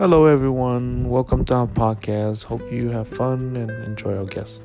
Hello, everyone. Welcome to our podcast. Hope you have fun and enjoy our guest.